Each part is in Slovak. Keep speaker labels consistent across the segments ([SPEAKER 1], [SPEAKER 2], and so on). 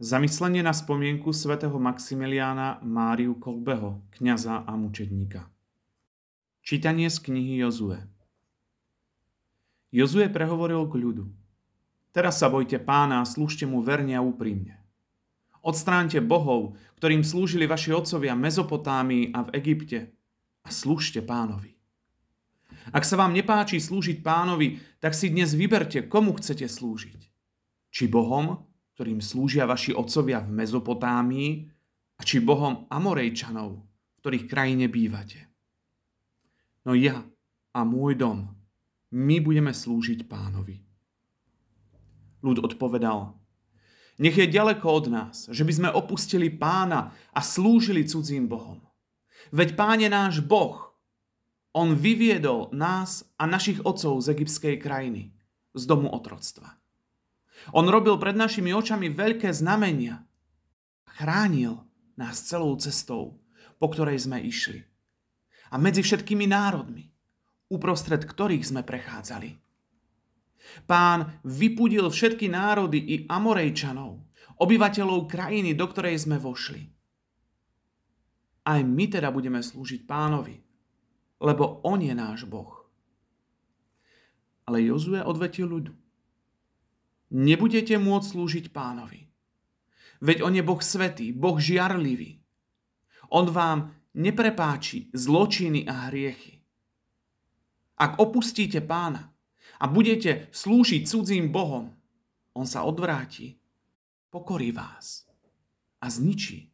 [SPEAKER 1] Zamyslenie na spomienku svätého Maximiliána Máriu Kolbeho, kňaza a mučedníka. Čítanie z knihy Jozue. Jozue prehovoril k ľudu. Teraz sa bojte pána a slúžte mu verne a úprimne. Odstránte bohov, ktorým slúžili vaši otcovia Mezopotámii a v Egypte a slúžte pánovi. Ak sa vám nepáči slúžiť pánovi, tak si dnes vyberte, komu chcete slúžiť. Či bohom, ktorým slúžia vaši otcovia v Mezopotámii, a či Bohom Amorejčanov, v ktorých krajine bývate. No ja a môj dom, my budeme slúžiť pánovi. Ľud odpovedal, nech je ďaleko od nás, že by sme opustili pána a slúžili cudzím bohom. Veď pán je náš boh. On vyviedol nás a našich otcov z egyptskej krajiny, z domu otroctva. On robil pred našimi očami veľké znamenia. Chránil nás celou cestou, po ktorej sme išli. A medzi všetkými národmi, uprostred ktorých sme prechádzali. Pán vypudil všetky národy i Amorejčanov, obyvateľov krajiny, do ktorej sme vošli. Aj my teda budeme slúžiť pánovi, lebo on je náš Boh. Ale Jozue odvetil ľudu nebudete môcť slúžiť pánovi. Veď on je Boh svetý, Boh žiarlivý. On vám neprepáči zločiny a hriechy. Ak opustíte pána a budete slúžiť cudzím Bohom, on sa odvráti, pokorí vás a zničí,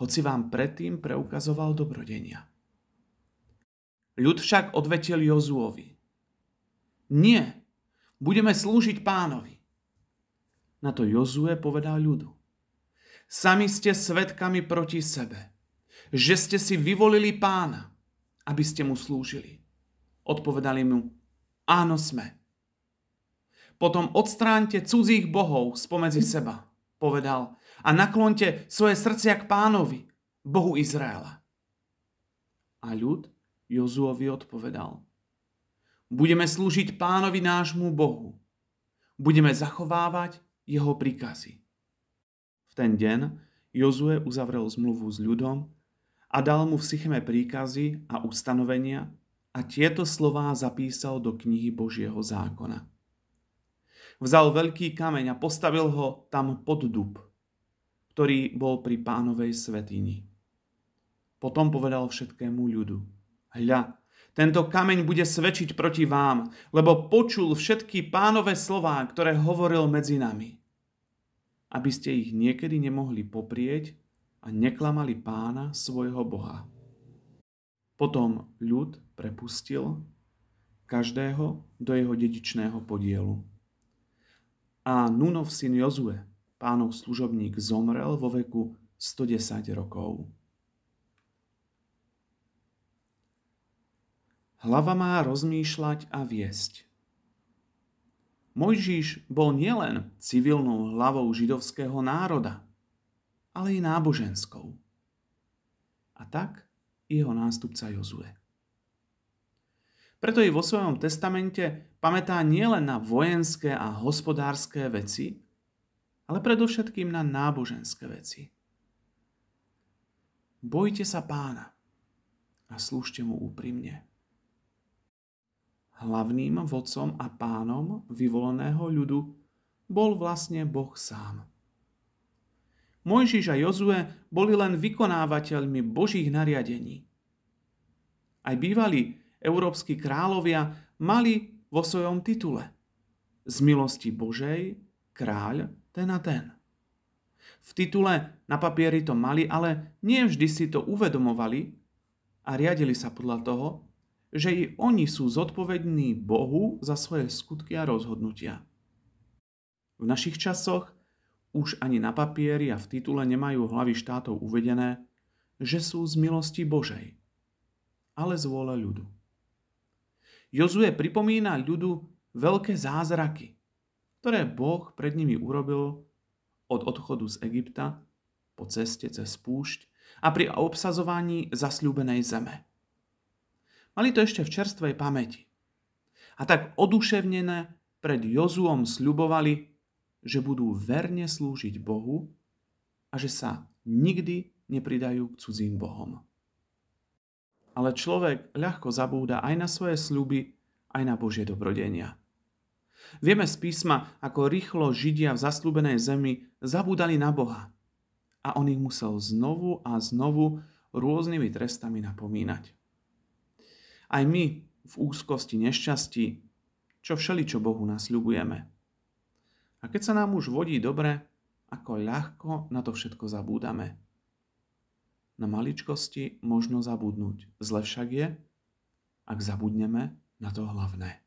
[SPEAKER 1] hoci vám predtým preukazoval dobrodenia. Ľud však odvetil Jozuovi. Nie, budeme slúžiť pánovi. Na to Jozue povedal ľudu. Sami ste svetkami proti sebe, že ste si vyvolili pána, aby ste mu slúžili. Odpovedali mu, áno sme. Potom odstráňte cudzích bohov spomedzi seba, povedal, a naklonte svoje srdcia k pánovi, Bohu Izraela. A ľud Jozuovi odpovedal, budeme slúžiť pánovi nášmu Bohu. Budeme zachovávať jeho príkazy. V ten deň Jozue uzavrel zmluvu s ľudom a dal mu v Sycheme príkazy a ustanovenia a tieto slová zapísal do knihy Božieho zákona. Vzal veľký kameň a postavil ho tam pod dub, ktorý bol pri pánovej svetini. Potom povedal všetkému ľudu, hľa, tento kameň bude svedčiť proti vám, lebo počul všetky pánové slová, ktoré hovoril medzi nami. Aby ste ich niekedy nemohli poprieť a neklamali pána svojho Boha. Potom ľud prepustil každého do jeho dedičného podielu. A Nunov syn Jozue, pánov služobník, zomrel vo veku 110 rokov. Hlava má rozmýšľať a viesť. Mojžiš bol nielen civilnou hlavou židovského národa, ale i náboženskou. A tak jeho nástupca Jozue. Preto i vo svojom testamente pamätá nielen na vojenské a hospodárske veci, ale predovšetkým na náboženské veci. Bojte sa pána a slúžte mu úprimne hlavným vodcom a pánom vyvoleného ľudu bol vlastne Boh sám. Mojžiš a Jozue boli len vykonávateľmi Božích nariadení. Aj bývalí európsky kráľovia mali vo svojom titule z milosti Božej kráľ ten a ten. V titule na papieri to mali, ale nie vždy si to uvedomovali a riadili sa podľa toho, že i oni sú zodpovední Bohu za svoje skutky a rozhodnutia. V našich časoch už ani na papieri a v titule nemajú hlavy štátov uvedené, že sú z milosti Božej, ale z vôle ľudu. Jozue pripomína ľudu veľké zázraky, ktoré Boh pred nimi urobil od odchodu z Egypta po ceste cez púšť a pri obsazovaní zasľúbenej zeme. Mali to ešte v čerstvej pamäti. A tak oduševnené pred Jozuom sľubovali, že budú verne slúžiť Bohu a že sa nikdy nepridajú k cudzím bohom. Ale človek ľahko zabúda aj na svoje sľuby, aj na Božie dobrodenia. Vieme z písma, ako rýchlo Židia v zaslúbenej zemi zabúdali na Boha. A on ich musel znovu a znovu rôznymi trestami napomínať. Aj my v úzkosti, nešťastí, čo všeli, čo Bohu nasľubujeme. A keď sa nám už vodí dobre, ako ľahko na to všetko zabúdame. Na maličkosti možno zabudnúť. Zle však je, ak zabudneme na to hlavné.